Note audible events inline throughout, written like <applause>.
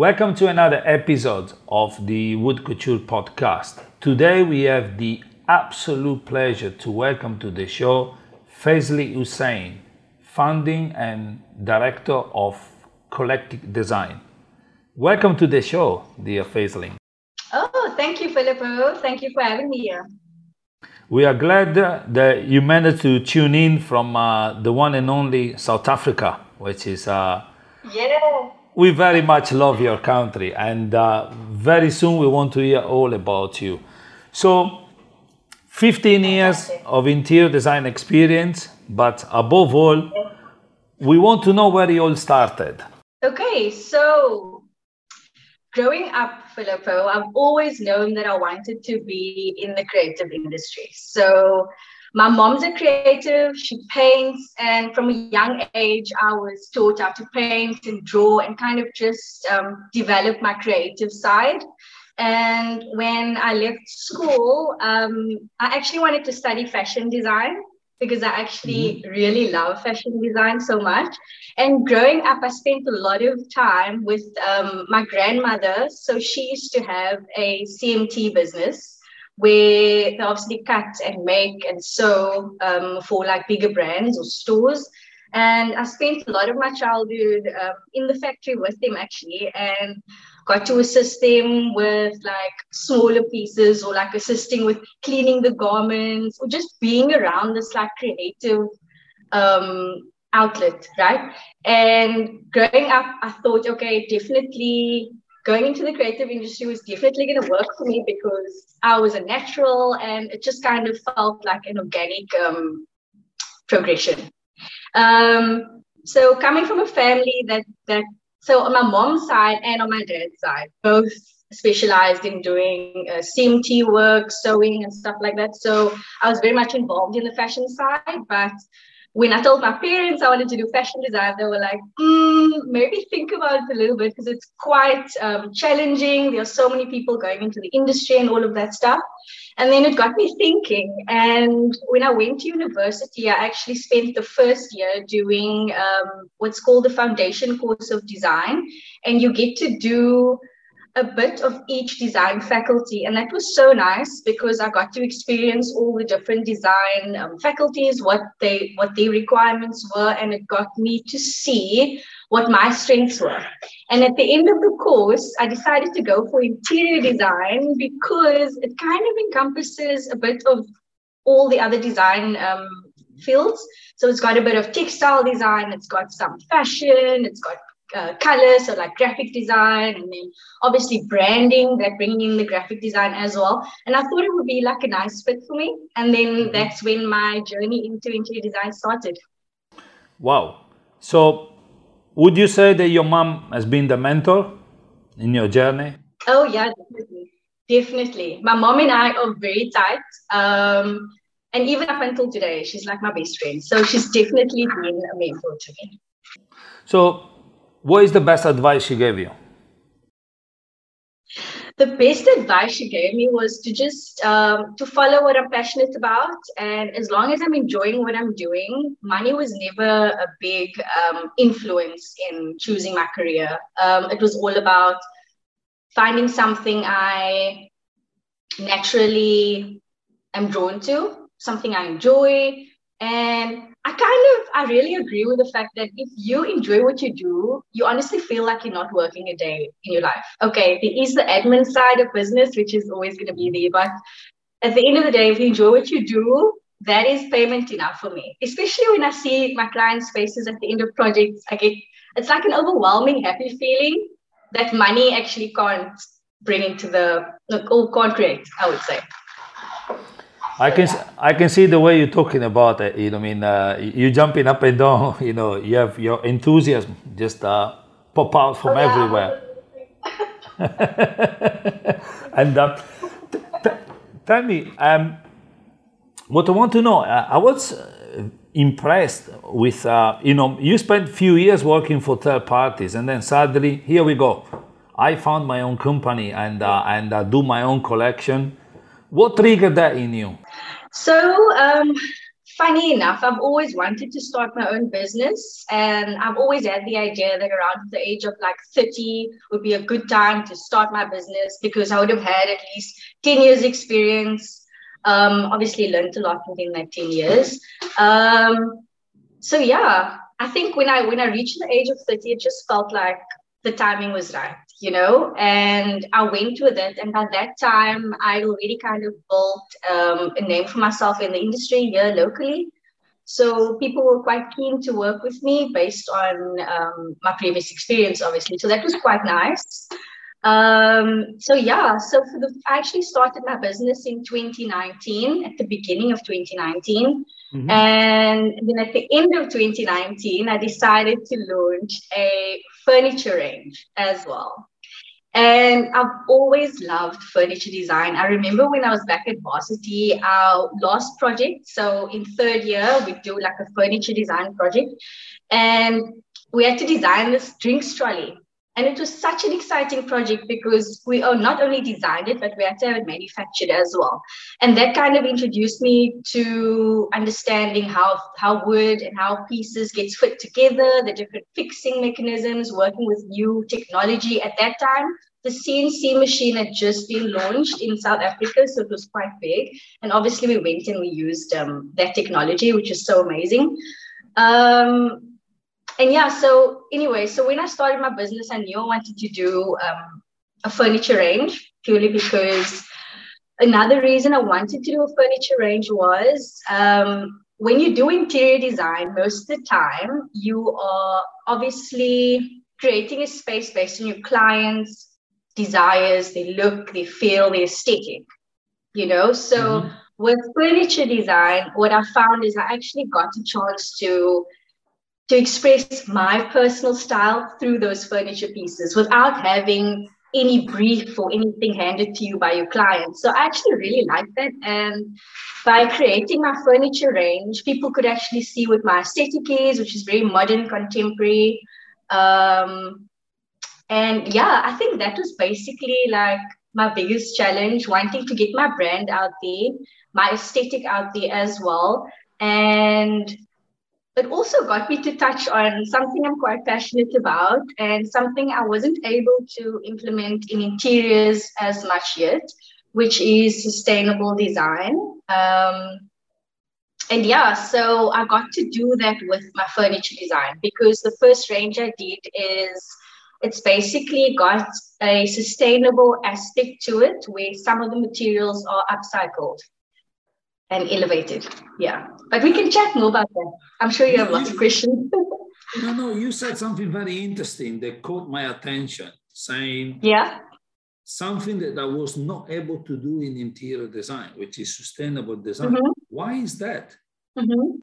Welcome to another episode of the Wood Couture podcast. Today we have the absolute pleasure to welcome to the show Fazlin Hoosain, founding and director of Collectic Design. Welcome to the show, dear Fazlin. Oh, thank you, Filippo. Thank you for having me here. We are glad that you managed to tune in from uh, the one and only South Africa, which is uh, yeah we very much love your country and uh, very soon we want to hear all about you. So 15 years of interior design experience but above all we want to know where you all started. Okay so growing up filippo i've always known that i wanted to be in the creative industry. So my mom's a creative. She paints. And from a young age i was taught how to paint and draw and kind of just um, develop my creative side. And when i left school um, i actually wanted to study fashion design because i actually mm-hmm. really love fashion design so much. And growing up i spent a lot of time with um, my grandmother. So she used to have a cmt business where they obviously cut and make and sew um, for like bigger brands or stores. And I spent a lot of my childhood um, in the factory with them actually, and got to assist them with like smaller pieces or like assisting with cleaning the garments or just being around this like creative um, outlet, right? And growing up, I thought, okay, definitely going into the creative industry was definitely going to work for me because I was a natural and it just kind of felt like an organic um, progression. Um, so coming from a family that that so on my mom's side and on my dad's side, both specialized in doing uh, CMT work, sewing, and stuff like that. So I was very much involved in the fashion side, but when I told my parents I wanted to do fashion design, they were like, mm, maybe think about it a little bit because it's quite um, challenging. There are so many people going into the industry and all of that stuff. And then it got me thinking. And when I went to university, I actually spent the first year doing um, what's called the foundation course of design. And you get to do a bit of each design faculty and that was so nice because i got to experience all the different design um, faculties what they what their requirements were and it got me to see what my strengths were. And at the end of the course i decided to go for interior design because it kind of encompasses a bit of all the other design um, fields. So it's got a bit of textile design it's got some fashion it's got uh, colors, so like graphic design, and then obviously branding, that bringing in the graphic design as well. And I thought it would be like a nice fit for me. And then mm-hmm. that's when my journey into interior design started. Wow. So, would you say that your mom has been the mentor in your journey? Oh, yeah, definitely. Definitely. My mom and I are very tight. Um, and even up until today, she's like my best friend. So, she's definitely been a mentor to me. So, what is the best advice she gave you? The best advice she gave me was to just um, to follow what I'm passionate about, and as long as I'm enjoying what I'm doing, money was never a big um, influence in choosing my career. Um, it was all about finding something I naturally am drawn to, something I enjoy, and I kind of, I really agree with the fact that if you enjoy what you do, you honestly feel like you're not working a day in your life. Okay, there is the admin side of business, which is always going to be there. But at the end of the day, if you enjoy what you do, that is payment enough for me. Especially when I see my clients' faces at the end of projects, I get, it's like an overwhelming, happy feeling that money actually can't bring into the, or can't create, I would say. I can I can see the way you're talking about it. You know, I mean, uh, you jumping up and down. <laughs> You know, you have your enthusiasm just uh, pop out from oh, everywhere. <laughs> <laughs> and uh, t- t- tell me, um, what I want to know. Uh, I was uh, impressed with uh, you know you spent few years working for third parties, and then suddenly here we go. I found my own company and and do my own collection what triggered that in you? So, um, funny enough, I've always wanted to start my own business. And I've always had the idea that around the age of like 30 would be a good time to start my business because I would have had at least 10 years experience. Um, obviously learned a lot within that 10 years. Um, so yeah, I think when I when I reached the age of 30, it just felt like the timing was right, you know, and I went with it. And by that time, I already kind of built um, a name for myself in the industry here locally. So people were quite keen to work with me based on um, my previous experience, obviously. So that was quite nice. Um, so yeah, so for the, I actually started my business in 2019, at the beginning of 2019. Mm-hmm. And then at the end of 2019, I decided to launch a furniture range as well. And I've always loved furniture design. I remember when I was back at varsity, our last project. So in third year, we do like a furniture design project. And we had to design this drinks trolley and it was such an exciting project because we not only designed it, but we had to have it manufactured as well. And that kind of introduced me to understanding how, how wood and how pieces gets fit together, the different fixing mechanisms, working with new technology. At that time, the CNC machine had just been launched in South Africa, so it was quite big. And obviously, we went and we used um, that technology, which is so amazing. Um, and yeah, so anyway, so when I started my business, I knew I wanted to do um, a furniture range purely because another reason I wanted to do a furniture range was um, when you do interior design, most of the time you are obviously creating a space based on your clients' desires, their look, their feel, their aesthetic. You know, so mm-hmm. with furniture design, what I found is I actually got a chance to to express my personal style through those furniture pieces without having any brief or anything handed to you by your client. So I actually really like that. And by creating my furniture range, people could actually see what my aesthetic is, which is very modern, contemporary. Um, and yeah, I think that was basically like my biggest challenge, wanting to get my brand out there, my aesthetic out there as well. And it also got me to touch on something I'm quite passionate about and something I wasn't able to implement in interiors as much yet, which is sustainable design. Um, and yeah, so I got to do that with my furniture design because the first range I did is it's basically got a sustainable aspect to it where some of the materials are upcycled and elevated. Yeah. But we can chat more about that. I'm sure you have lots of questions. <laughs> no, no, you said something very interesting that caught my attention, saying yeah. something that I was not able to do in interior design, which is sustainable design. Mm-hmm. Why is that? Mm-hmm.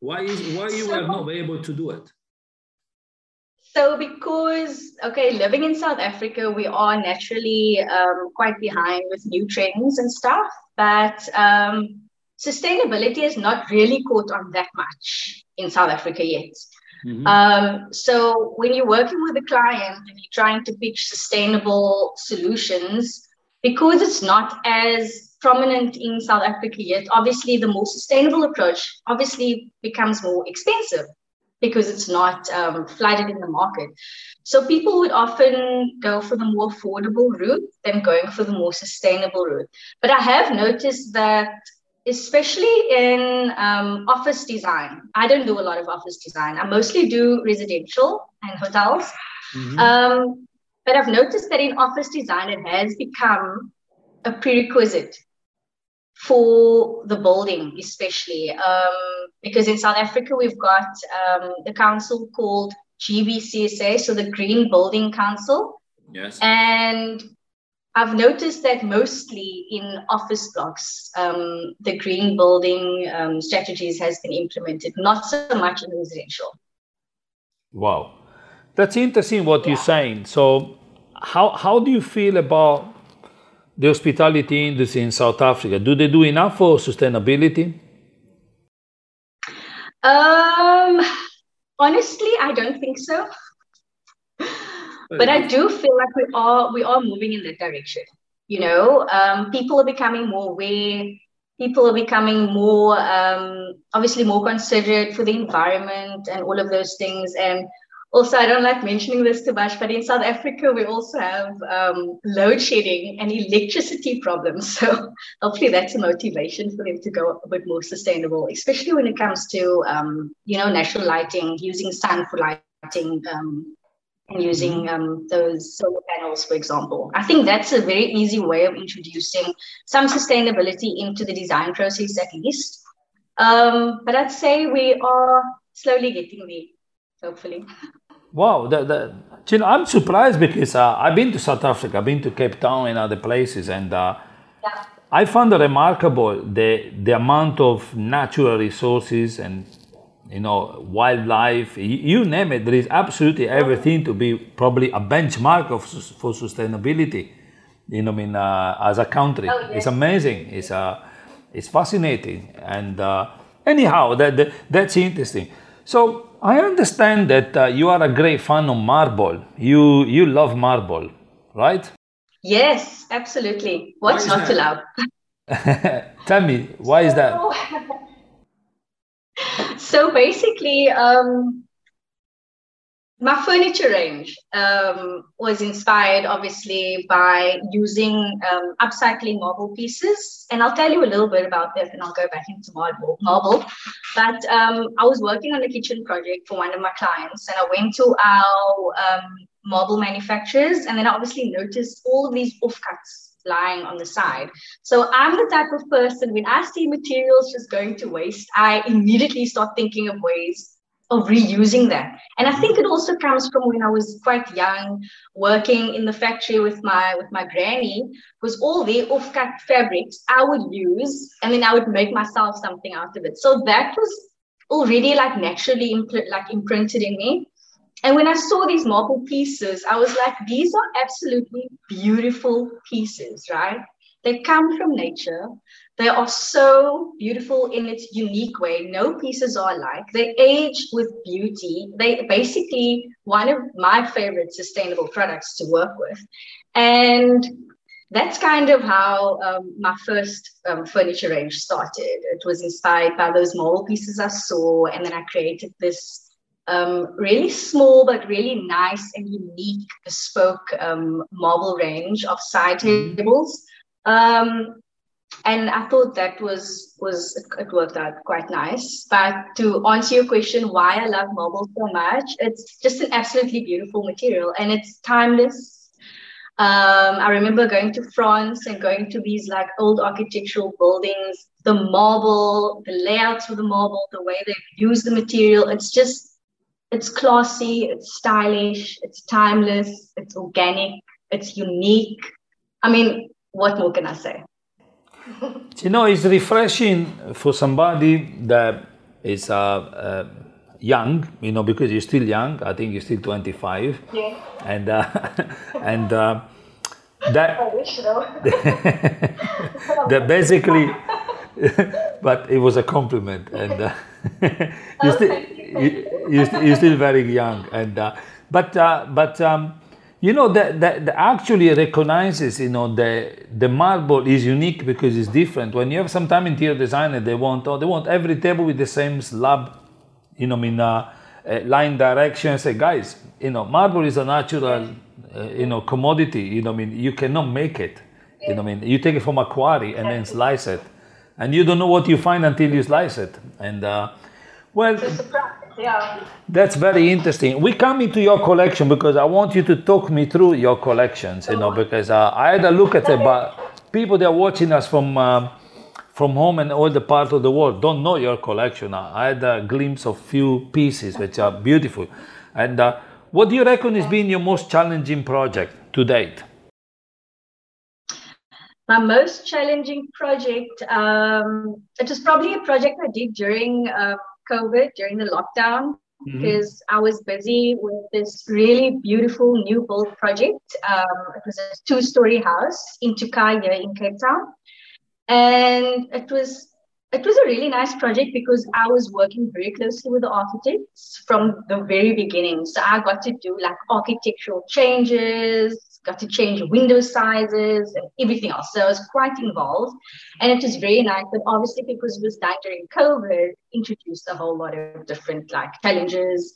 Why is why you so, were not able to do it? So because okay, living in South Africa, we are naturally um, quite behind with new trends and stuff. But um, sustainability is not really caught on that much in South Africa yet. Mm-hmm. Um, so when you're working with a client and you're trying to pitch sustainable solutions, because it's not as prominent in South Africa yet, obviously the more sustainable approach obviously becomes more expensive because it's not um, flooded in the market. So people would often go for the more affordable route than going for the more sustainable route. But I have noticed that especially in um, office design. I don't do a lot of office design. I mostly do residential and hotels. Mm-hmm. Um, but I've noticed that in office design, it has become a prerequisite for the building, especially um, because in South Africa, we've got um, the council called GBCSA, so the Green Building Council. Yes. And I've noticed that mostly in office blocks, um, the green building um, strategies has been implemented, not so much in residential. Wow, that's interesting what yeah. you're saying. So, how how do you feel about the hospitality industry in South Africa? Do they do enough for sustainability? Um, honestly, I don't think so but I do feel like we are we are moving in that direction. You know, um, people are becoming more aware. people are becoming more um, obviously more considerate for the environment and all of those things and also i don't like mentioning this too much but in south africa we also have um, load shedding and electricity problems <laughs> so hopefully that's a motivation for them to go a bit more sustainable especially when it comes to um, you know natural lighting using sun for lighting um, and using mm-hmm. um, those solar panels, for example. I think that's a very easy way of introducing some sustainability into the design process, at least. Um, but I'd say we are slowly getting there, hopefully. Wow, you know, I'm surprised because uh, I've been to South Africa, I've been to Cape Town and other places, and uh, yeah. I found it remarkable the the amount of natural resources and you know, wildlife, you, you, name it. There is absolutely everything to be probably a benchmark of for sustainability. You know, I mean, uh, as a country, oh, yes. it's amazing. It's uh, it's fascinating, and uh, anyhow, that, that, that's interesting. So I understand that uh, you are a great fan of marble. You you love marble, right? Yes, absolutely. What's not to love? <laughs> Tell me, why is that? <laughs> so basically, um, my furniture range um, was inspired obviously by using um, upcycling marble pieces and i'll tell you a little bit about that and i'll go back into marble, marble. but um, i was working on a kitchen project for one of my clients and i went to our um, marble manufacturers and then i obviously noticed all of these offcuts lying on the side. So I'm the type of person when I see materials just going to waste, I immediately start thinking of ways of reusing them. And I think it also comes from when I was quite young, working in the factory with my with my granny, was all the off-cut fabrics I would use, and then I would make myself something out of it. So that was already like naturally impl- like imprinted in me. And when I saw these marble pieces, I was like, these are absolutely beautiful pieces, right? They come from nature. They are so beautiful in its unique way. No pieces are alike. They age with beauty. They basically one of my favorite sustainable products to work with. And that's kind of how um, my first um, furniture range started. It was inspired by those marble pieces I saw, and then I created this um, really small but really nice and unique bespoke um, marble range of side mm-hmm. tables. Um, and I thought that was was it worked out quite nice. But to answer your question, why I love marble so much, it's just an absolutely beautiful material and it's timeless. Um, I remember going to France and going to these like old architectural buildings. The marble, the layouts of the marble, the way they use the material, it's just it's classy, it's stylish, it's timeless, it's organic, it's unique. I mean, what more can I say? <laughs> you know, it's refreshing for somebody that is uh, uh, young, you know, because you're still young. I think you're still 25. Yeah. And, uh, <laughs> and uh, that. Wish, though. <laughs> that basically, <laughs> but it was a compliment. And uh, <laughs> you still, you, you're, still very young, and uh, but uh, but um, you know that that actually recognizes you know the the marble is unique because it's different. When you have some time interior designer, they want oh, they want every table with the same slab, you know, I mean uh, uh, line direction. Say, guys, you know, marble is a natural, uh, you know, commodity. You know, I mean, you cannot make it. You know, I mean, you take it from a quarry and then slice it, and you don't know what you find until you slice it. And uh, well, yeah. That's very interesting. We come into your collection because I want you to talk me through your collections, you know, because uh, I had a look at it, but people that are watching us from uh, from home and all the part of the world don't know your collection. I had a glimpse of few pieces which are beautiful. And uh, what do you reckon has been your most challenging project to date? My most challenging project, um, it was probably a project I did during uh, COVID, during the lockdown, mm-hmm. because I was busy with this really beautiful new build project. Um, it was a two story house in here in Cape Town. And it was it was a really nice project because I was working very closely with the architects from the very beginning. So I got to do like architectural changes, got to change window sizes and everything else. So I was quite involved. And it was very nice. But obviously, because it was done during COVID, introduced a whole lot of different like challenges.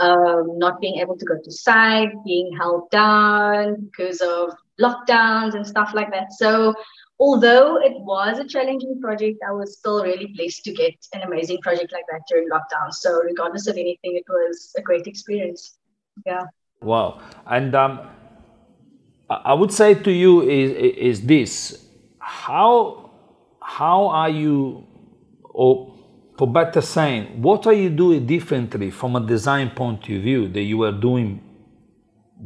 Um, not being able to go to site, being held down because of lockdowns and stuff like that. So although it was a challenging project, I was still really blessed to get an amazing project like that during lockdown. So regardless of anything, it was a great experience. Yeah. Wow. And um, I would say to you is, is this, how, how are you, or for better saying, what are you doing differently from a design point of view that you were doing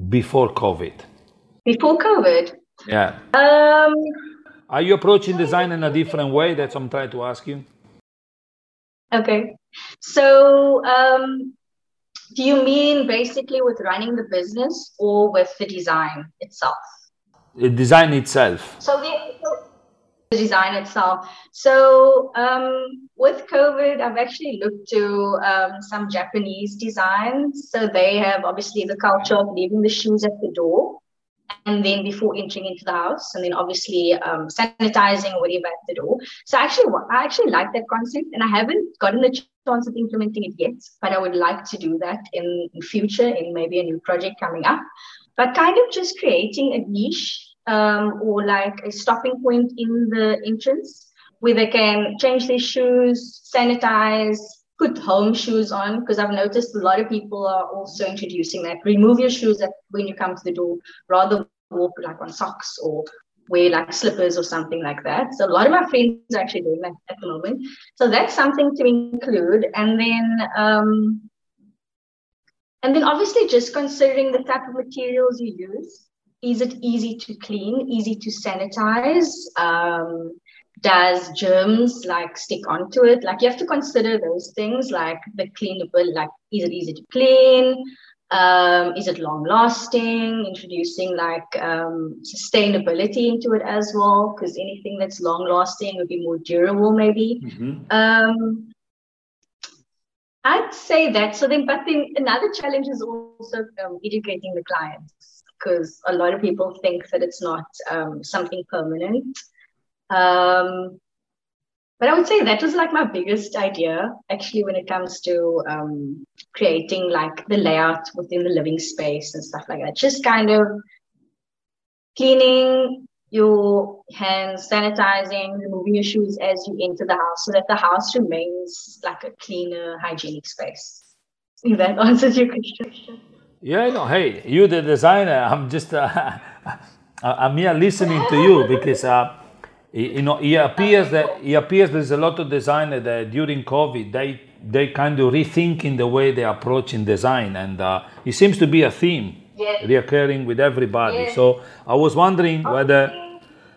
before COVID? Before COVID? Yeah. Um, are you approaching design in a different way? That's what I'm trying to ask you. Okay. So, um, do you mean basically with running the business or with the design itself? The design itself. So, the, the design itself. So, um, with COVID, I've actually looked to um, some Japanese designs. So, they have obviously the culture of leaving the shoes at the door and then before entering into the house, and then obviously um, sanitizing or whatever at the door. So actually, I actually like that concept, and I haven't gotten the of implementing it yet, but I would like to do that in, future in maybe a new project coming up. But kind of just creating a niche um, or like a stopping point in the entrance where they can change their shoes, sanitize, put home shoes on because I've noticed a lot of people are also introducing that. Remove your shoes when you come to the door, rather walk like on socks or wear like slippers or something like that. So a lot of my friends are actually doing that at the moment. So that's something to include. And then um, and then obviously just considering the type of materials you use. Is it easy to clean, easy to sanitize? Um, does germs like stick onto it? Like you have to consider those things like the cleanable, like is it easy to clean? Um, is it long lasting? Introducing like um, sustainability into it as well, because anything that's long lasting would be more durable, maybe. Mm-hmm. Um, I'd say that. So then, but then another challenge is also um, educating the clients, because a lot of people think that it's not um, something permanent. Um, but I would say that was like my biggest idea actually when it comes to um, creating like the layout within the living space and stuff like that. Just kind of cleaning your hands, sanitizing, removing your shoes as you enter the house so that the house remains like a cleaner, hygienic space. If that <laughs> answers your question. Yeah, no, hey, you're the designer. I'm just, uh, <laughs> I'm here listening to you because uh, you know, it appears that it appears there's a lot of designers that during COVID they they kind of rethinking the way they approach in design, and uh, it seems to be a theme yes. reoccurring with everybody. Yes. So I was wondering whether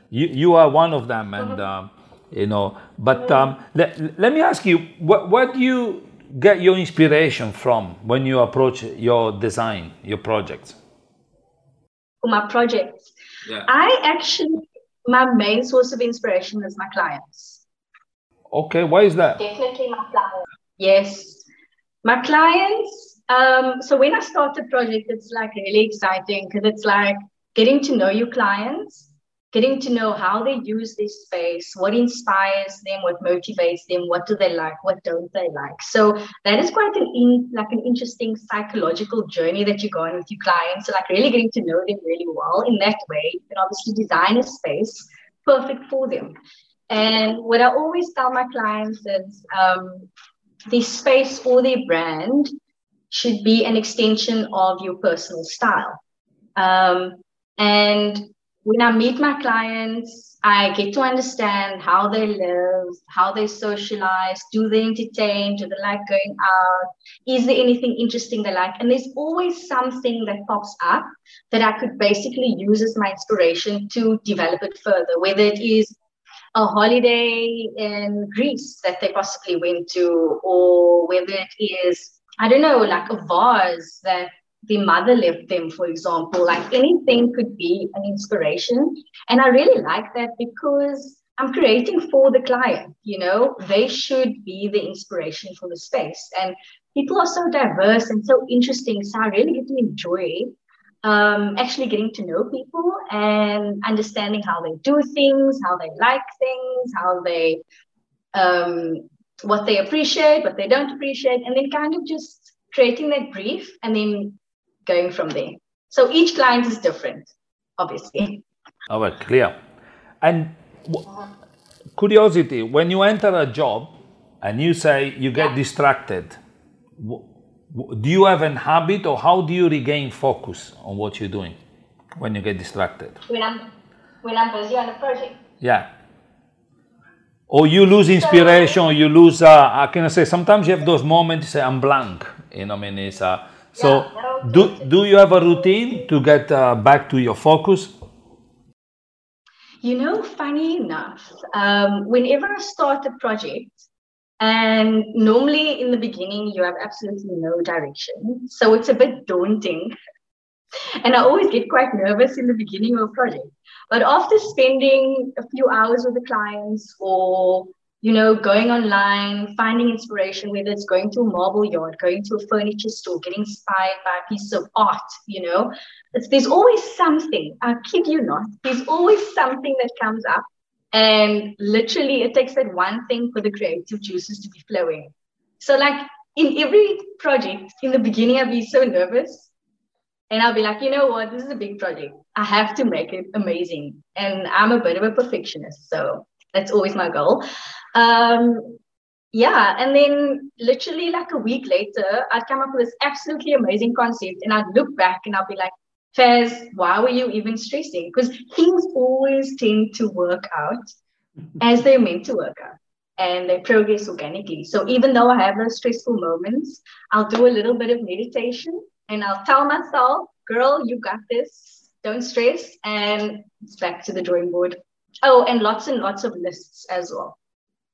you you are one of them, and uh, you know. But um, let, let me ask you, what what do you get your inspiration from when you approach your design, your projects? For my projects, yeah. I actually my main source of inspiration is my clients. Okay, why is that? Definitely my clients. Yes. My clients, um, so when I start a project, it's like really exciting because it's like getting to know your clients getting to know how they use this space, what inspires them, what motivates them, what do they like, what don't they like. So that is quite an in, like an interesting psychological journey that you go on with your clients. So like really getting to know them really well. In that way, can obviously design a space perfect for them. And what I always tell my clients is um, the space or their brand should be an extension of your personal style. Um, and when I meet my clients, I get to understand how they live, how they socialize, do they entertain, do they like going out, is there anything interesting they like? And there's always something that pops up that I could basically use as my inspiration to develop it further, whether it is a holiday in Greece that they possibly went to, or whether it is, I don't know, like a vase that the mother left them, for example. Like anything could be an inspiration. And I really like that because I'm creating for the client, you know, they should be the inspiration for the space. And people are so diverse and so interesting. So I really get to enjoy um, actually getting to know people and understanding how they do things, how they like things, how they, um, what they appreciate, what they don't appreciate, and then kind of just creating that brief and then going from there. So each client is different, obviously. All right, clear. And curiosity, when you enter a job and you say you get yeah. distracted, do you have an habit or how do you regain focus on what you're doing when you get distracted? When I'm when I'm busy on a project. Yeah. Or you lose inspiration, or you lose. Uh, I can say sometimes you have those moments. You say I'm blank. You know, I mean, it's uh, so. Yeah, do do you have a routine to get uh, back to your focus? You know, funny enough, um, whenever I start a project, and normally in the beginning, you have absolutely no direction. So it's a bit daunting. And I always get quite nervous in the beginning of a project. But after spending a few hours with the clients or you know, going online, finding inspiration, whether it's going to a marble yard, going to a furniture store, getting inspired by a piece of art, you know, it's, there's always something. I kid you not, there's always something that comes up and literally, it takes that one thing for the creative juices to be flowing. So, like in every project, in the beginning, I'd be so nervous. And I'll be like, you know what? This is a big project. I have to make it amazing. And I'm a bit of a perfectionist. So, that's always my goal. Um, yeah. And then, literally, like a week later, I'd come up with this absolutely amazing concept. And I'd look back and I'd be like, Faiz, why were you even stressing? Because things always tend to work out as they're meant to work out and they progress organically. So even though I have those stressful moments, I'll do a little bit of meditation and I'll tell myself, girl, you got this. Don't stress. And it's back to the drawing board. Oh, and lots and lots of lists as well.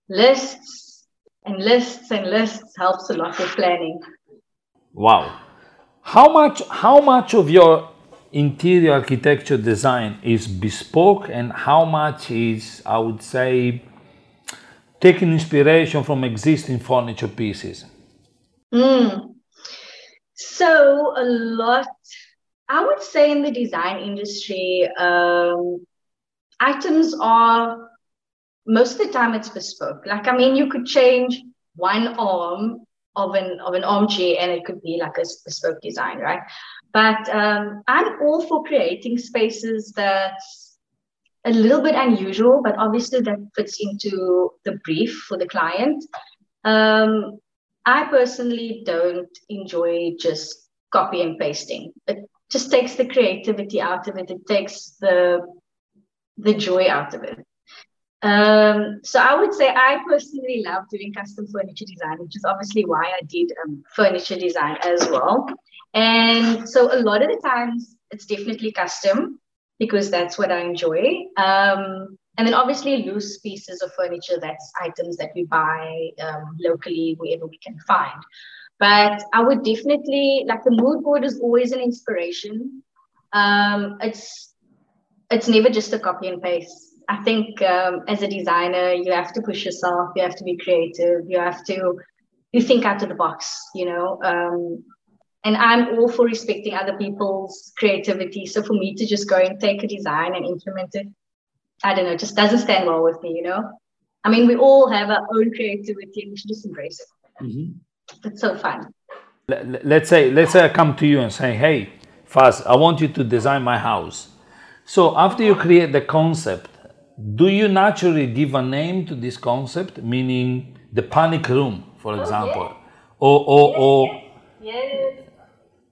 Lists and lists and lists helps a lot with planning. Wow. How much how much of your interior architecture design is bespoke and how much is, I would say, taking inspiration from existing furniture pieces? Mm. So, a lot, I would say, in the design industry, um, items are most of the time it's bespoke. Like, I mean, you could change one arm of an of an armchair and it could be like a bespoke design, right? But um, I'm all for creating spaces that's a little bit unusual, but obviously that fits into the brief for the client. Um, I personally don't enjoy just copy and pasting. It just takes the creativity out of it. It takes the the joy out of it. Um, so I would say I personally love doing custom furniture design, which is obviously why I did um, furniture design as well. And so a lot of the times it's definitely custom because that's what I enjoy. Um, and then obviously loose pieces of furniture, that's items that we buy um, locally wherever we can find. But I would definitely like the mood board is always an inspiration. Um, it's it's never just a copy and paste. I think um, as a designer, you have to push yourself. You have to be creative. You have to you think out of the box. You know, um, and I'm all for respecting other people's creativity. So for me to just go and take a design and implement it, I don't know, just doesn't stand well with me, you know? I mean, we all have our own creativity and we should just embrace it. Mm-hmm. It's so fun. Let's say, let's say I come to you and say, hey, Faz, I want you to design my house. So after you create the concept, do you naturally give a name to this concept, meaning the panic room, for oh, example? Yeah. Or, or, yes, or yes.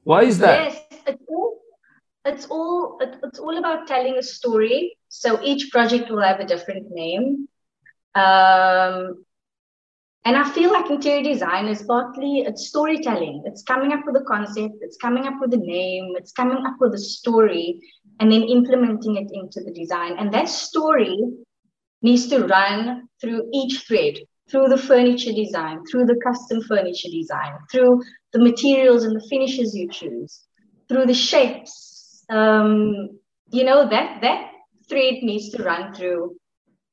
Why is that? Yes, it's all, it's all it's all about telling a story. So each project will have a different name. Um, and I feel like interior design is partly it's storytelling. It's coming up with a concept, it's coming up with a name, it's coming up with a story, and then implementing it into the design. And that story needs to run through each thread through the furniture design, through the custom furniture design, through the materials and the finishes you choose, through the shapes. Um, you know, that that thread needs to run through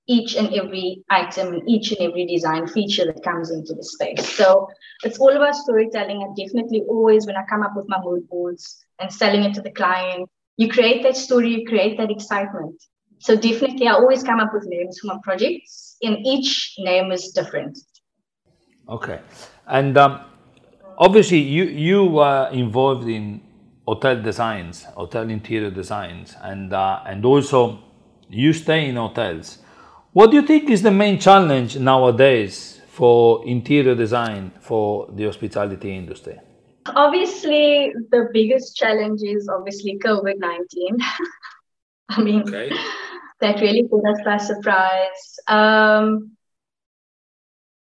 each and every item and each and every design feature that comes into the space. So it's all about storytelling. And definitely always when I come up with my mood boards and selling it to the client, you create that story, you create that excitement. So definitely I always come up with names for my projects and each name is different. Okay. And um, obviously you, you were involved in hotel designs, hotel interior designs, and, uh, and also you stay in hotels. What do you think is the main challenge nowadays for interior design for the hospitality industry? Obviously, the biggest challenge is obviously COVID 19. <laughs> I mean, okay. that really put us by surprise. Um,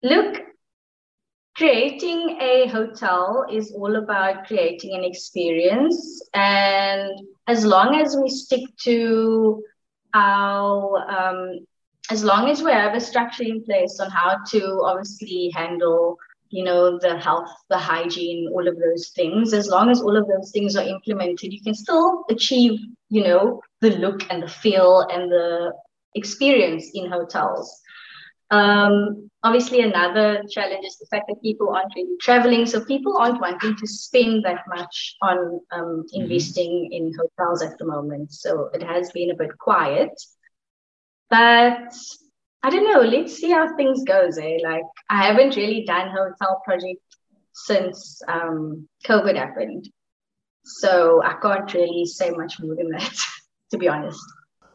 look, creating a hotel is all about creating an experience. And as long as we stick to our um, as long as we have a structure in place on how to obviously handle you know the health the hygiene all of those things. As long as all of those things are implemented you can still achieve you know the look and the feel and the experience in hotels. Um, obviously another challenge is the fact that people aren't really traveling so people aren't wanting to spend that much on um, mm-hmm. investing in hotels at the moment. So it has been a bit quiet but I don't know. Let's see how things goes. Eh? Like I haven't really done hotel project since um, COVID happened, so I can't really say much more than that, <laughs> to be honest.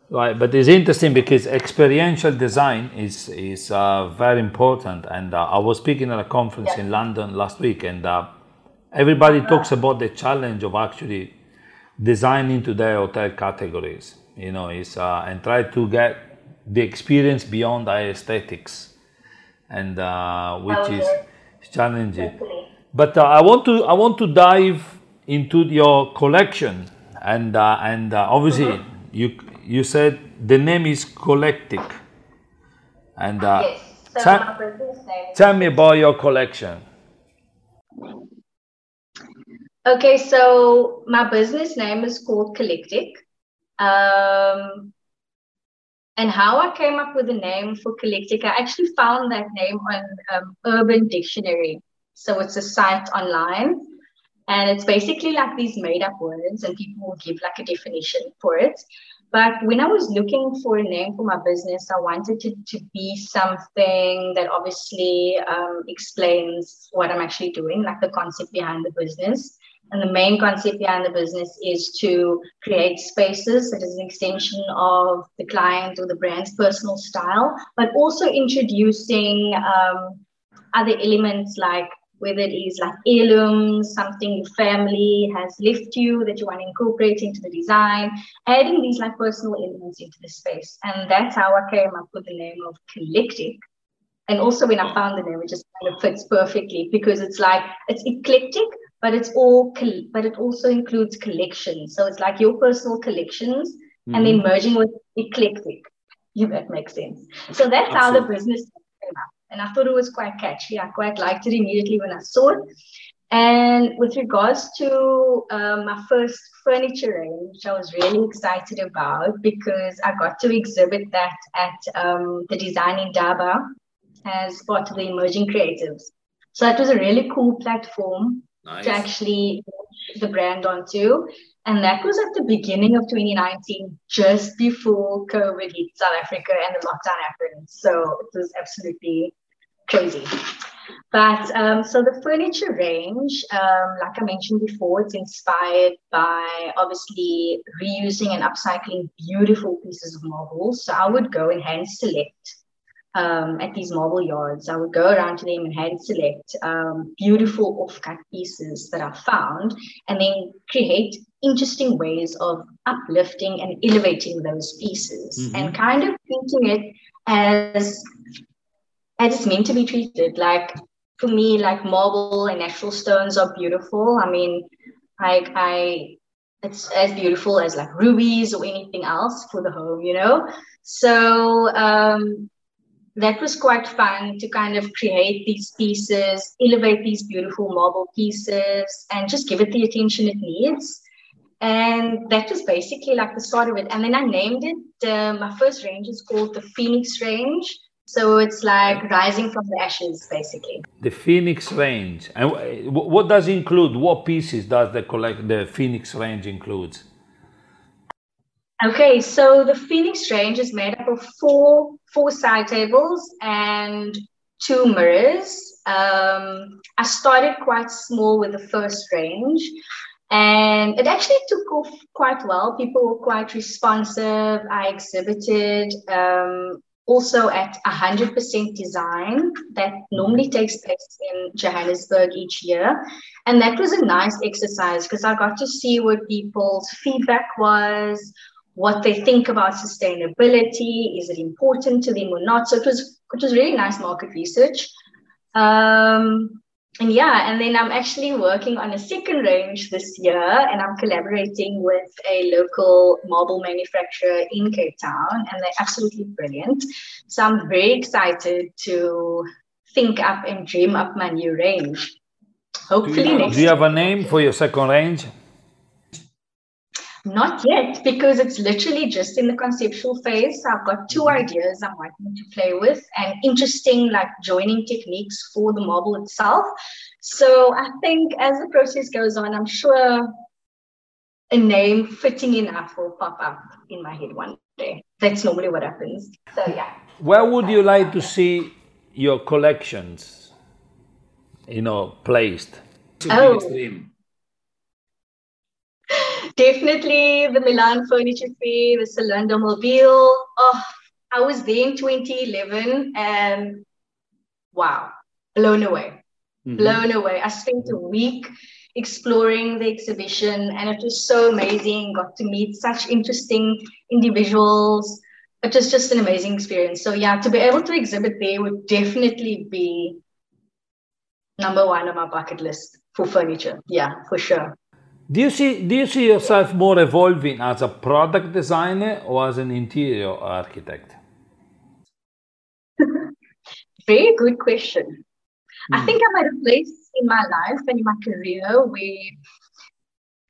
Right, but it's interesting because experiential design is is uh, very important. And uh, I was speaking at a conference yeah. in London last week, and uh, everybody uh-huh. talks about the challenge of actually designing to their hotel categories. You know, is uh, and try to get the experience beyond aesthetics, and uh, which is challenging. But uh, I want to I want to dive into your collection, and uh, and uh, obviously mm-hmm. you you said the name is Collectic, and uh, yes. so tell, tell me about your collection. Okay, so my business name is called Collectic. Um, and how I came up with the name for Collectic, I actually found that name on um, Urban Dictionary. So it's a site online. And it's basically like these made up words, and people will give like a definition for it. But when I was looking for a name for my business, I wanted it to be something that obviously um, explains what I'm actually doing, like the concept behind the business. And the main concept behind the business is to create spaces that is an extension of the client or the brand's personal style, but also introducing um, other elements like whether it is like heirlooms, something your family has left you that you want to incorporate into the design, adding these like personal elements into the space. And that's how I came up with the name of Collectic. And also when I found the name, it just kind of fits perfectly because it's like it's eclectic, but it's all but it also includes collections. So it's like your personal collections mm-hmm. and then mm-hmm. merging with eclectic. If that makes sense. So that's Absolutely. how the business came up. And I thought it was quite catchy. I quite liked it immediately when I saw it. And with regards to um, my first furniture range, which I was really excited about because I got to exhibit that at um, the Design Indaba as part of the Emerging Creatives. So it was a really cool platform nice. to actually the brand onto. And that was at the beginning of 2019, just before COVID hit South Africa and the lockdown happened. So it was absolutely crazy. But um, so the furniture range, um, like I mentioned before, it's inspired by obviously reusing and upcycling beautiful pieces of marble. So I would go and hand select um, at these marble yards. I would go around to them and hand select um, beautiful off-cut pieces that I found, and then create interesting ways of uplifting and elevating those pieces, mm-hmm. and kind of treating it as as it's meant to be treated. Like for me, like marble and natural stones are beautiful. I mean, like I it's as beautiful as like rubies or anything else for the home, you know. So um, that was quite fun to kind of create these pieces, elevate these beautiful marble pieces, and just give it the attention it needs. and that was basically like the start of it. And then I named it. Uh, my first range is called the Phoenix range. So it's like rising from the ashes, basically. The Phoenix range. And what does include? What pieces does the collect the Phoenix range includes? Okay, so the Phoenix range is made up of four four side tables and two mirrors. Um, I started quite small with the first range, and it actually took off quite well. People were quite responsive. I exhibited um, also at 100% design that normally takes place in Johannesburg each year. And that was a nice exercise because I got to see what people's feedback was, what they think about sustainability, is it important to them or not. So it was it was really nice market research. Um, and yeah, and then I'm actually working on a second range this year, and I'm collaborating with a local marble manufacturer in Cape Town, and they're absolutely brilliant. So I'm very excited to think up and dream up my new range. Hopefully, do you, next. Do you have a name for your second range? Not yet, because it's literally just in the conceptual phase. I've got two mm-hmm. ideas I'm wanting to play with and interesting like joining techniques for the model itself. So I think as the process goes on, I'm sure a name fitting enough will pop up in my head one day. That's normally what happens. So yeah. Where would you like to see your collections, you know, placed? Oh. Definitely the Milan Furniture Fair, the Salone del Mobile. Oh, I was there in 2011 and wow, blown away. Mm-hmm. Blown away. I spent a week exploring the exhibition and it was so amazing. Got to meet such interesting individuals. It was just an amazing experience. So, yeah, to be able to exhibit there would definitely be number one on my bucket list for furniture. Yeah, for sure. Do you see do you see yourself more evolving as a product designer or as an interior architect? <laughs> Very good question. Mm. I hmm. think I'm at a place in my life and in my career where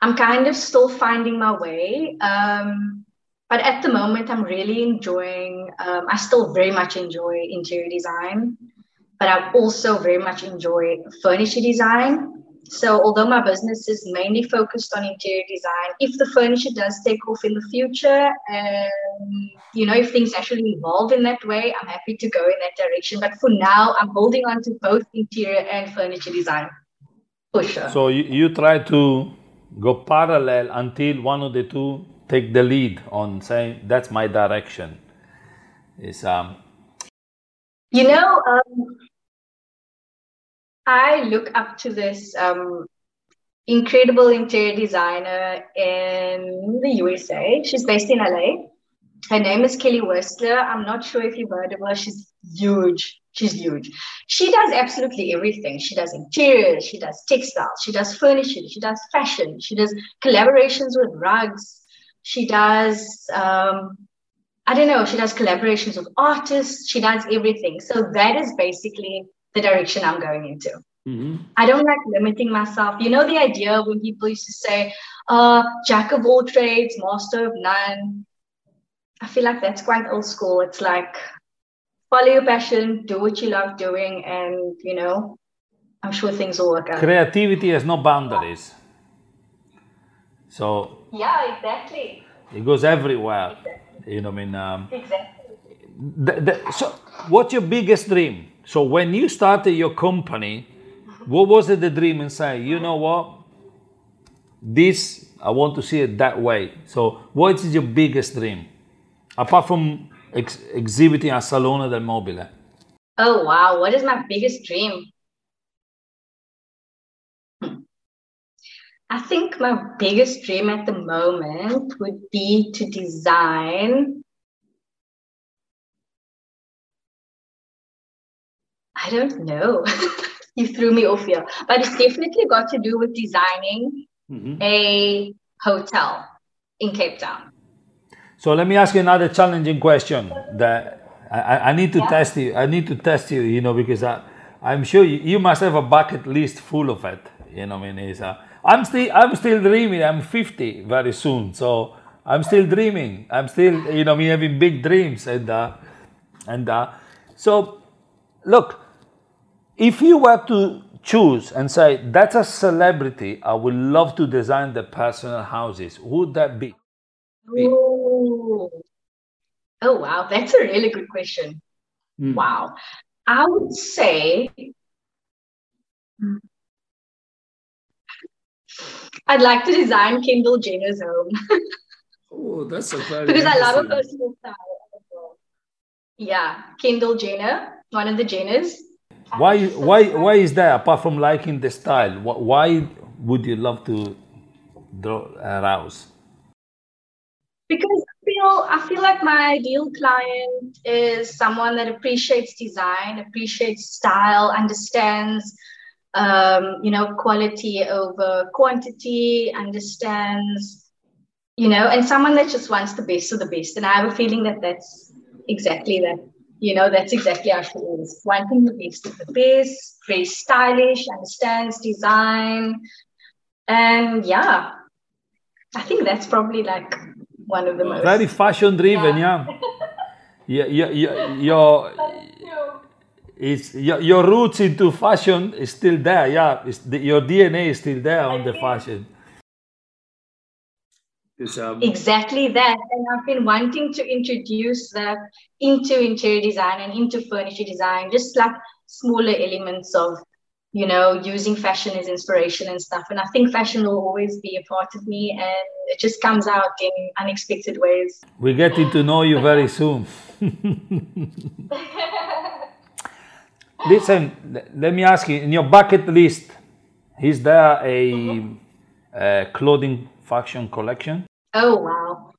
I'm kind of still finding my way. Um, but at the moment, I'm really enjoying, um, I still very much enjoy interior design, but I also very much enjoy furniture design. So, although my business is mainly focused on interior design, if the furniture does take off in the future, and you know, if things actually evolve in that way, I'm happy to go in that direction. But for now, I'm holding on to both interior and furniture design for sure. So, you, you try to go parallel until one of the two take the lead on saying that's my direction. Is um. You know, um, I look up to this um, incredible interior designer in the USA. She's based in LA. Her name is Kelly Wearstler. I'm not sure if you've heard of her. She's huge. She's huge. She does absolutely everything. She does interiors, she does textiles, she does furniture, she does fashion, she does collaborations with rugs, she does um, I don't know, she does collaborations with artists, she does everything. So that is basically the direction I'm going into. Mm-hmm. I don't like limiting myself. You know, the idea when people used to say, uh, jack of all trades, master of none. I feel like that's quite old school. It's like follow your passion, do what you love doing, and you know, I'm sure things will work out. Creativity has no boundaries. So yeah, exactly. It goes everywhere. Exactly. You know, I mean. Um, exactly. The, the, so, what's your biggest dream? So when you started your company, what was it the dream inside? you know what? This I want to see it that way. So what is your biggest dream? Apart from ex- exhibiting at Salone del Mobile. Oh wow, what is my biggest dream? Hmm. I think my biggest dream at the moment would be to design I don't know. <laughs> you threw me off here. But it's definitely got to do with designing mm-hmm. a hotel in Cape Town. So let me ask you another challenging question that I, I need to yeah. test you. I need to test you, you know, because I, I'm sure you, you, must have a bucket list full of it. You know, I mean, is uh, I'm still I'm still dreaming. I'm 50 very soon, so I'm still dreaming. I'm still you know me having big dreams and uh, and uh, so look, if you were to choose and say that's a celebrity, I would love to design the personal houses. Who would that be? Oh, oh wow, that's a really good question. Mm. Wow, I would say I'd like to design Kendall Jenner's home. oh, that's a very because I love a personal style. Yeah, Kendall Jenner, one of the Jenners. Why? Why? Why is that? Apart from liking the style, why would you love to draw a house? Because I feel I feel like my ideal client is someone that appreciates design, appreciates style, understands um, you know, quality over quantity, understands, you know, and someone that just wants the best of the best. And I have a feeling that that's exactly that. You know, that's exactly how she is. Wanting the best of the best, very stylish, understands design. And yeah, I think that's probably like one of the most. Very fashion driven, yeah. yeah. <laughs> yeah, yeah, your it's your, your roots into fashion is still there. Yeah, the, your DNA is still there on the fashion. Um, exactly that, and I've been wanting to introduce that into interior design and into furniture design, just like smaller elements of, you know, using fashion as inspiration and stuff. And I think fashion will always be a part of me, and it just comes out in unexpected ways. We're getting to know you very soon. <laughs> Listen, let me ask you, in your bucket list, is there a, a clothing fashion collection? Oh, wow.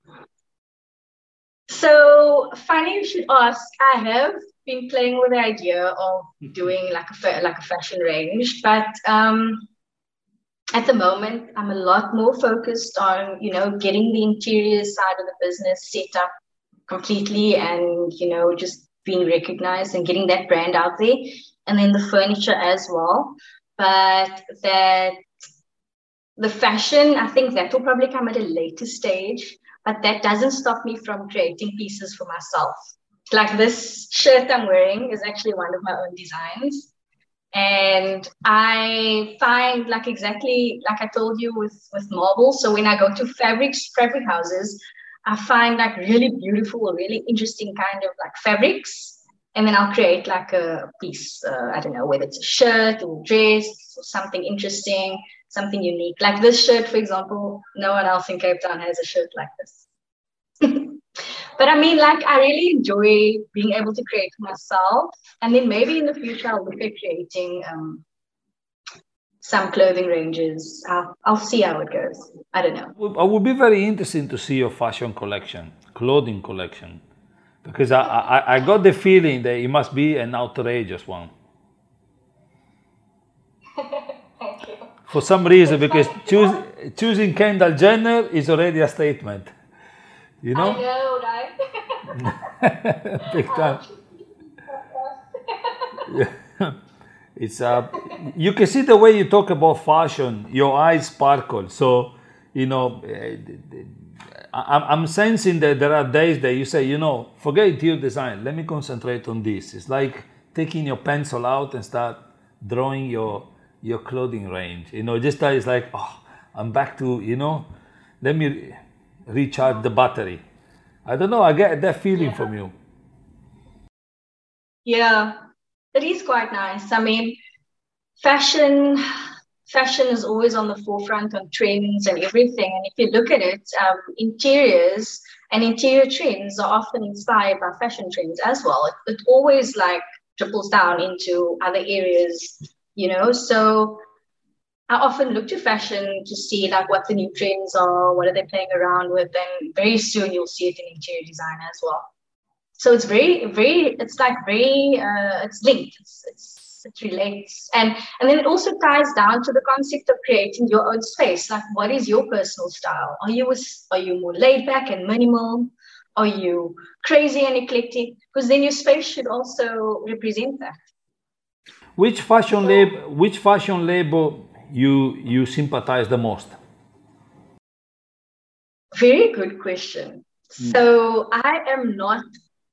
So funny you should ask. I have been playing with the idea of doing like a like a fashion range, but um, at the moment I'm a lot more focused on you know getting the interior side of the business set up completely, and you know just being recognized and getting that brand out there, and then the furniture as well. But that the fashion, I think that will probably come at a later stage, but that doesn't stop me from creating pieces for myself. Like this shirt I'm wearing is actually one of my own designs. And I find like exactly like I told you with, with marble. So when I go to fabrics, fabric houses, I find like really beautiful, really interesting kind of like fabrics. And then I'll create like a piece, uh, I don't know, whether it's a shirt or dress or something interesting, something unique. Like this shirt, for example, no one else in Cape Town has a shirt like this. <laughs> but I mean, like, I really enjoy being able to create myself. And then maybe in the future, I'll look at creating um, some clothing ranges. I'll, I'll see how it goes. I don't know. I would be very interesting to see your fashion collection, clothing collection, because I, I, I got the feeling that it must be an outrageous one. Thank you. For some reason, because choose, choosing Kendall Jenner is already a statement. You know? I know, right? <laughs> Big time. yeah <laughs> it's uh, you can see the way you talk about fashion your eyes sparkle so you know eh, i'm sensing that there are days that you say you know forget interior design let me concentrate on this it's like taking your pencil out and start drawing your your clothing range you know just it's like oh i'm back to you know let me recharge the battery i don't know i get that feeling yeah. from you yeah it is quite nice. I mean, fashion fashion is always on the forefront on trends and everything. And if you look at it, um, interiors and interior trends are often inspired by fashion trends as well. It, it always like trickles down into other areas, you know. So I often look to fashion to see like what the new trends are, what are they playing around with, and very soon you'll see it in interior design as well. So it's very very it's like very uh, it's linked. It's, it's it relates. And and then it also ties down to the concept of creating your own space. Like what is your personal style? Are you are you more laid back and minimal? Are you crazy and eclectic? Because then your space should also represent that which fashion label which fashion label you you sympathize the most? Very good question. Mm. So I am not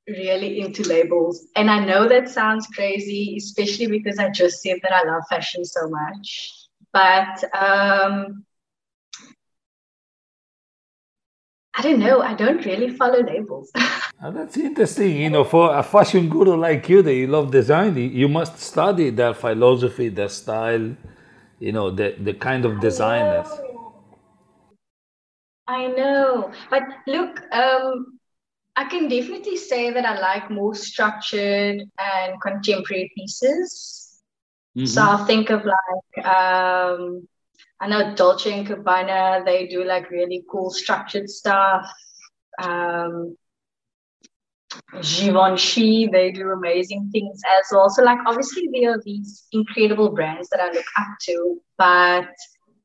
really into labels. And I know that sounds crazy, especially because I just said that I love fashion so much. But um, I don't know. I don't really follow labels. oh, <laughs> that's interesting. You know, for a fashion guru like you that you love design, you must study their philosophy, their style, you know, the, the kind of designers. I know. But look, um, I can definitely say that I like more structured and contemporary pieces. Mm-hmm. So I'll think of like um, I know Dolce and Gabbana, they do like really cool structured stuff. Um, Givenchy, they do amazing things as well. So, like, obviously, there are these incredible brands that I look up to. But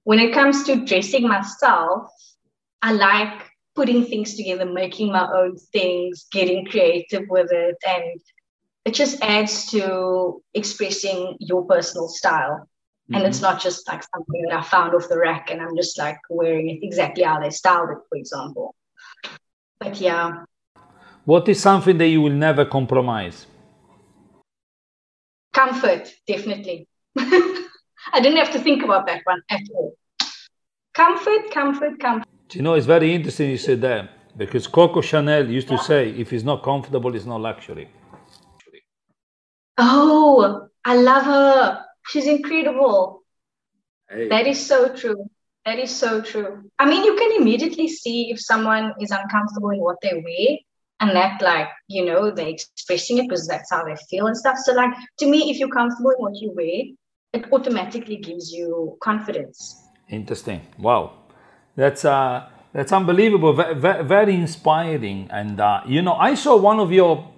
when it comes to dressing myself, I like putting things together, making my own things, getting creative with it. And it just adds to expressing your personal style. Mm-hmm. And it's mm-hmm. not just like something that I found off the rack and I'm just like wearing it exactly how they styled it, for example. But yeah. What is something that you will never compromise? Comfort, definitely. <laughs> I didn't have to think about that one at all. Comfort, comfort, comfort. You know, it's very interesting you said that because Coco Chanel used yeah. to say, if it's not comfortable, it's not luxury. Oh, I love her. She's incredible. Hey. That is so true. That is so true. I mean, you can immediately see if someone is uncomfortable in what they wear and that like, you know, they're expressing it because that's how they feel and stuff. So like to me, if you're comfortable in what you wear, it automatically gives you confidence. Interesting. Wow. That's uh that's unbelievable. Very, very inspiring. And uh, you know, I saw one of your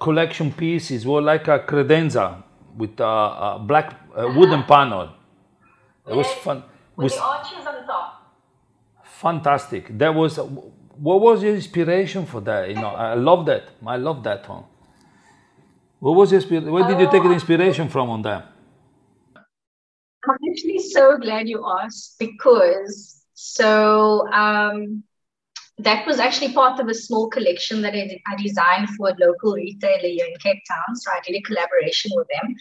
collection pieces were like a credenza with a, a black uh, wooden panel. It was fun. With was the arches on top. Fantastic. That was. What was your inspiration for that? You know, I love that. I love that one. What was your Where did you take the inspiration from on that? I'm actually so glad you asked because so um, that was actually part of a small collection that I, I designed for a local retailer here in Cape Town. So I did a collaboration with them.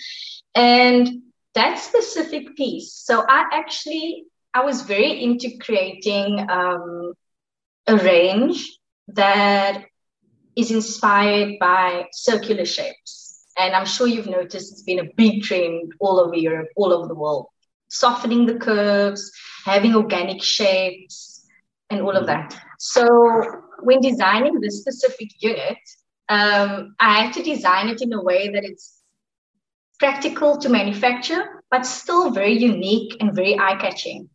And that specific piece, so I actually, I was very into creating um, a range that is inspired by circular shapes. And I'm sure you've noticed it's been a big trend all over Europe, all over the world. Softening the curves, having organic shapes, and all of that. So when designing this specific unit, um, I had to design it in a way that it's practical to manufacture, but still very unique and very eye-catching.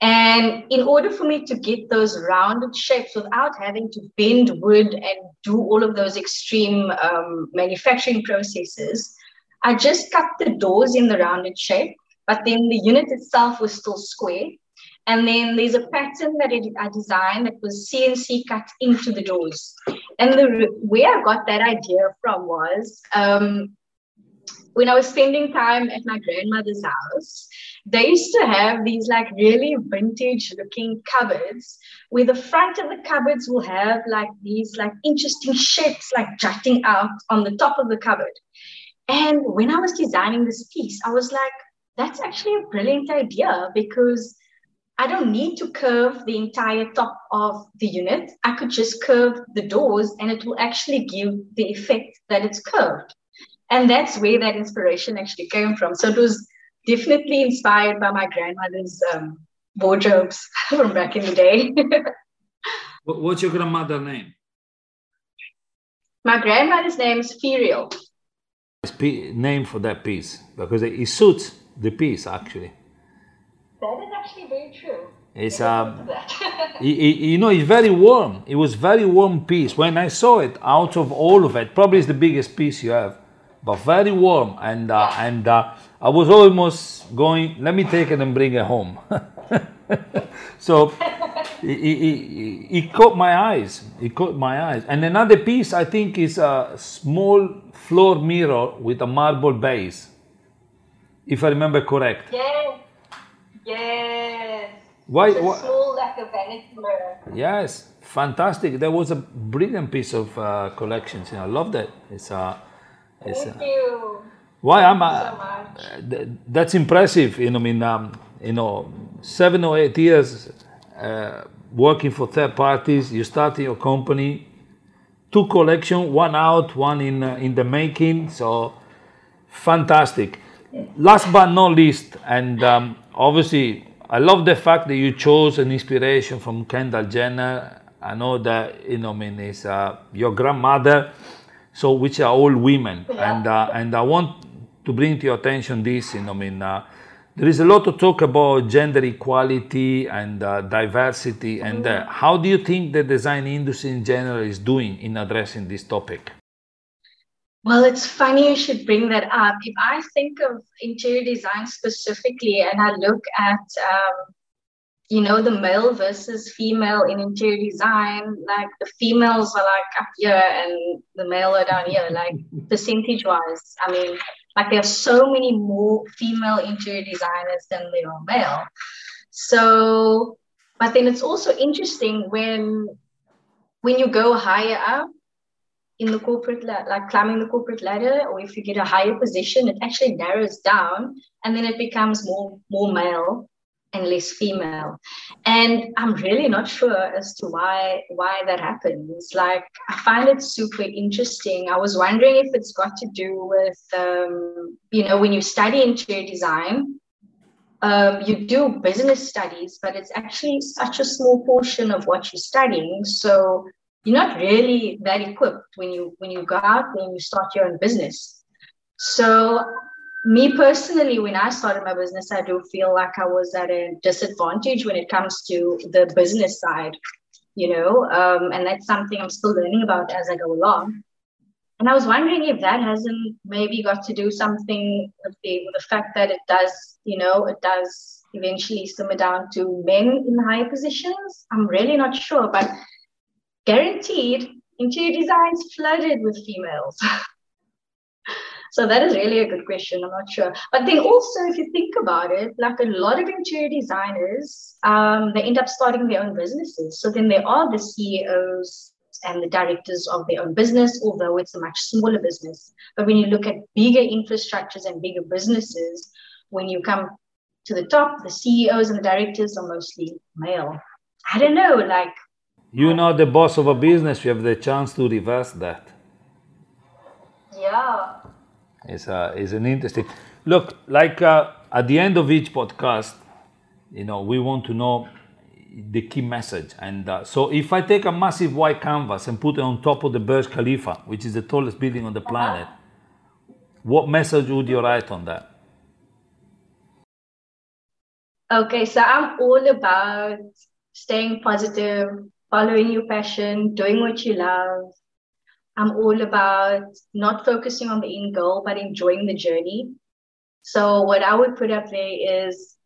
And in order for me to get those rounded shapes without having to bend wood and do all of those extreme um, manufacturing processes, I just cut the doors in the rounded shape, but then the unit itself was still square. And then there's a pattern that I designed that was CNC cut into the doors. And the where I got that idea from was um, when I was spending time at my grandmother's house, they used to have these like really vintage looking cupboards where the front of the cupboards will have like these like interesting shapes like jutting out on the top of the cupboard. And when I was designing this piece, I was like, that's actually a brilliant idea because I don't need to curve the entire top of the unit. I could just curve the doors and it will actually give the effect that it's curved. And that's where that inspiration actually came from. So it was definitely inspired by my grandmother's um, wardrobes <laughs> from back in the day. <laughs> What's your grandmother's name? My grandmother's name is Ferial. Name for that piece because it suits the piece actually. That is actually very true. It's um, <laughs> you know, it's very warm. It was very warm piece. When I saw it, out of all of it, probably it's the biggest piece you have, but very warm. And uh, and uh, I was almost going. Let me take it and bring it home. <laughs> so it, it, it, caught my eyes. It caught my eyes. And another piece I think is a small floor mirror with a marble base, if I remember correct. Yeah. Why? It's why? small like a vanity mirror. Yes, fantastic. That was a brilliant piece of uh, collections. You know, I love that. It's uh, it's, Thank uh, you. Why I'm uh, th- that's impressive. You know, I mean, um, you know, seven or eight years uh, working for third parties. You started your company, two collection, one out, one in uh, in the making. So fantastic. Last but not least, and um, obviously I love the fact that you chose an inspiration from Kendall Jenner. I know that you know, I mean, it's uh, your grandmother, so which are all women, yeah. and uh, and I want to bring to your attention this. You know, I mean, uh, there is a lot to talk about gender equality and uh, diversity, and uh, mm-hmm. how do you think the design industry in general is doing in addressing this topic? Well, it's funny you should bring that up. If I think of interior design specifically and I look at, um, you know, the male versus female in interior design, like the females are like up here and the male are down here, like percentage wise. I mean, like there are so many more female interior designers than there are male. So, but then it's also interesting when when you go higher up in the corporate like climbing the corporate ladder or if you get a higher position it actually narrows down and then it becomes more more male and less female. And i'm really not sure as to why why that happens. Like i find it super interesting. I was wondering if it's got to do with um, you know when you study interior design um, you do business studies but it's actually such a small portion of what you're studying. So you're not really that equipped when you when you go out when you start your own business. So me personally when i started my business i do feel like i was at a disadvantage when it comes to the business side you know um, and that's something i'm still learning about as i go along. And i was wondering if that hasn't maybe got to do something with the, with the fact that it does you know it does eventually simmer down to men in higher positions. I'm really not sure but guaranteed interior designs flooded with females. <laughs> so that is really a good question. I'm not sure. But then also, if you think about it, like a lot of interior designers, um, they end up starting their own businesses. So then they are the CEOs and the directors of their own business, although it's a much smaller business. But when you look at bigger infrastructures and bigger businesses, when you come to the top, the CEOs and the directors are mostly male. I don't know, like you know the boss of a business you have the chance to reverse that yeah it's, uh, it's an interesting look like uh, at the end of each podcast you know we want to know the key message and uh, so if i take a massive white canvas and put it on top of the burj khalifa which is the tallest building on the uh-huh. planet uh-huh. what message would you write on that okay so i'm all about staying positive following your passion, doing what you love. I'm all about not focusing on the end goal, but enjoying the journey. So, what I would put up there is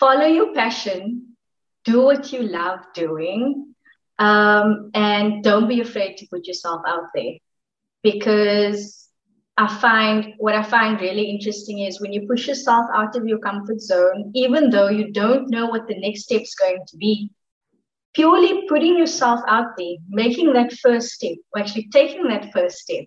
follow your passion, do what you love doing, um, and don't be afraid to put yourself out there. Because I find what I find really interesting is when you push yourself out of your comfort zone, even though you don't know what the next step's going to be, purely putting yourself out there, making that first step, or actually taking that first step,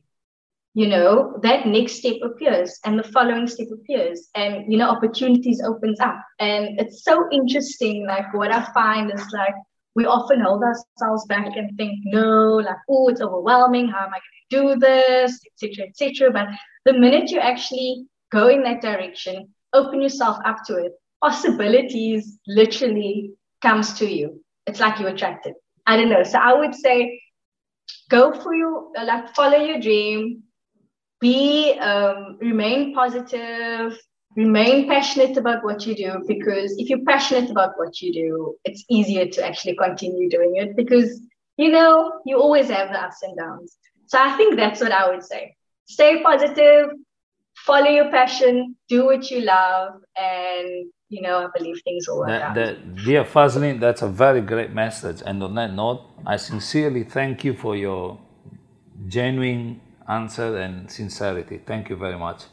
you know, that next step appears and the following step appears and, you know, opportunities opens up. And it's so interesting. Like what I find is like, we often hold ourselves back and think, no, like, oh, it's overwhelming. How am I going to do this, etc., etc. But the minute you actually go in that direction, open yourself up to it, possibilities literally comes to you it's like you attracted. I don't know. So I would say go for your like follow your dream, be um, remain positive, remain passionate about what you do because if you're passionate about what you do, it's easier to actually continue doing it because you know you always have the ups and downs. So I think that's what I would say. Stay positive, follow your passion, do what you love, and you know, I believe things will work out. dear Fazlin, that's a very great message. And on that note, I sincerely thank you for your genuine answer and sincerity. Thank you very much.